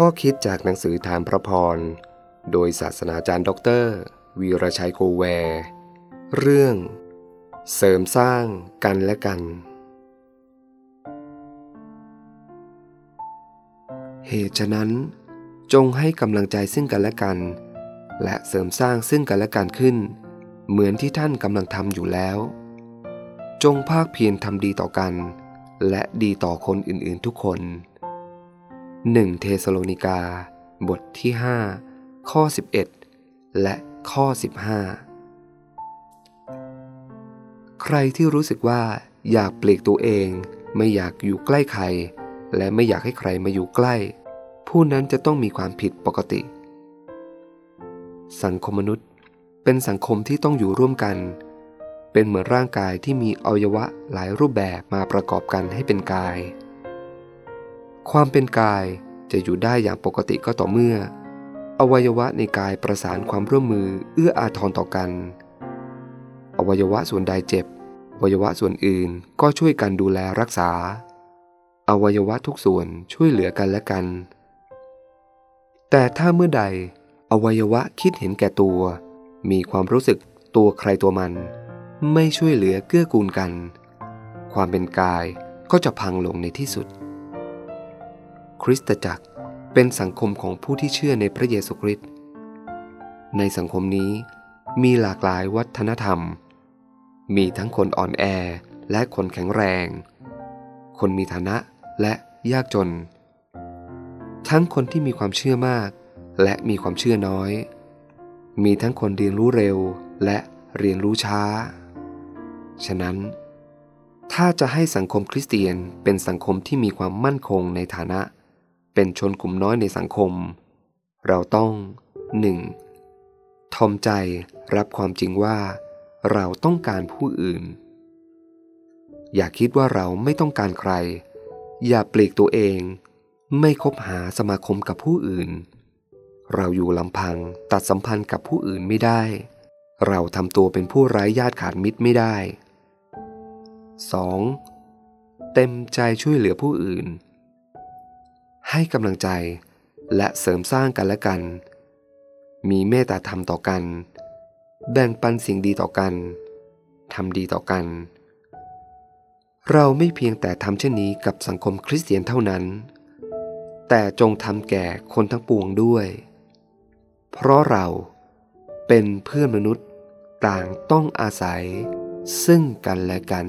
ข้อคิดจากหนังสือธารพระพร โดยศาสนาจารย์ด็อกเตอร์วีรชัยโคแวร์เรื่อง เสริมสร้างกันและกัน เหตุฉะนั้น จงให้กำลังใจซึ่งกันและกัน และเสริมสร้างซึ่งกันและกันขึ้น เหมือนที่ท่านกำลังทำอยู่แล้ว จงพากเพียรทำดีต่อกัน และดีต่อคนอื่นๆทุกคน 1 เทสโลนิกา บทที่ 5 ข้อ 11 และข้อ 15 ใครที่รู้สึกว่าอยากเปลีกตัวเอง ไม่อยากอยู่ใกล้ใคร และไม่อยากให้ใครมาอยู่ใกล้ ผู้นั้นจะต้องมีความผิดปกติ สังคมมนุษย์ เป็นสังคมที่ต้องอยู่ร่วมกัน เป็นเหมือนร่างกายที่มีอวัยวะหลายรูปแบบมาประกอบกันให้เป็นกายความเป็นกาย จะอยู่ได้อย่างปกติก็ต่อเมื่อ อวัยวะในกายประสานความร่วมมือเอื้ออาทรต่อกัน อวัยวะส่วนใดเจ็บ อวัยวะส่วนอื่นก็ช่วยกันดูแลรักษา อวัยวะทุกส่วนช่วยเหลือกันและกัน แต่ถ้าเมื่อใด อวัยวะคิดเห็นแก่ตัว มีความรู้สึกตัวใครตัวมัน ไม่ช่วยเหลือเกื้อกูลกัน ความเป็นกายก็จะพังลงในที่สุด คริสตจักรเป็นสังคมของผู้ที่เชื่อในพระเยซูคริสต์ในสังคมนี้มีหลากหลายวัฒนธรรม มีทั้งคนอ่อนแอและคนแข็งแรง คนมีฐานะและยากจน ทั้งคนที่มีความเชื่อมากและมีความเชื่อน้อย มีทั้งคนเรียนรู้เร็วและเรียนรู้ช้า ฉะนั้น ถ้าจะให้สังคมคริสเตียนเป็นสังคมที่มีความมั่นคงในฐานะ เป็นชนกลุ่มน้อยในสังคม เราต้อง 1. ทอมใจรับความจริงว่า เราต้องการผู้อื่น อย่าคิดว่าเราไม่ต้องการใคร อย่าปลีกตัวเอง ไม่คบหาสมาคมกับผู้อื่น เราอยู่ลำพังตัดสัมพันธ์กับผู้อื่นไม่ได้ เราทำตัวเป็นผู้ไร้ญาติขาดมิตรไม่ได้ 2. เต็มใจช่วยเหลือผู้อื่น ให้กำลังใจ และเสริมสร้างกันและกัน มีเมตตาธรรมต่อกัน แบ่งปันสิ่งดีต่อกันทำดีต่อกัน เราไม่เพียงแต่ทำเช่นนี้กับสังคมคริสเตียนเท่านั้น แต่จงทำแก่คนทั้งปวงด้วย เพราะเราเป็นเพื่อนมนุษย์ต่างต้องอาศัยซึ่งกันและกัน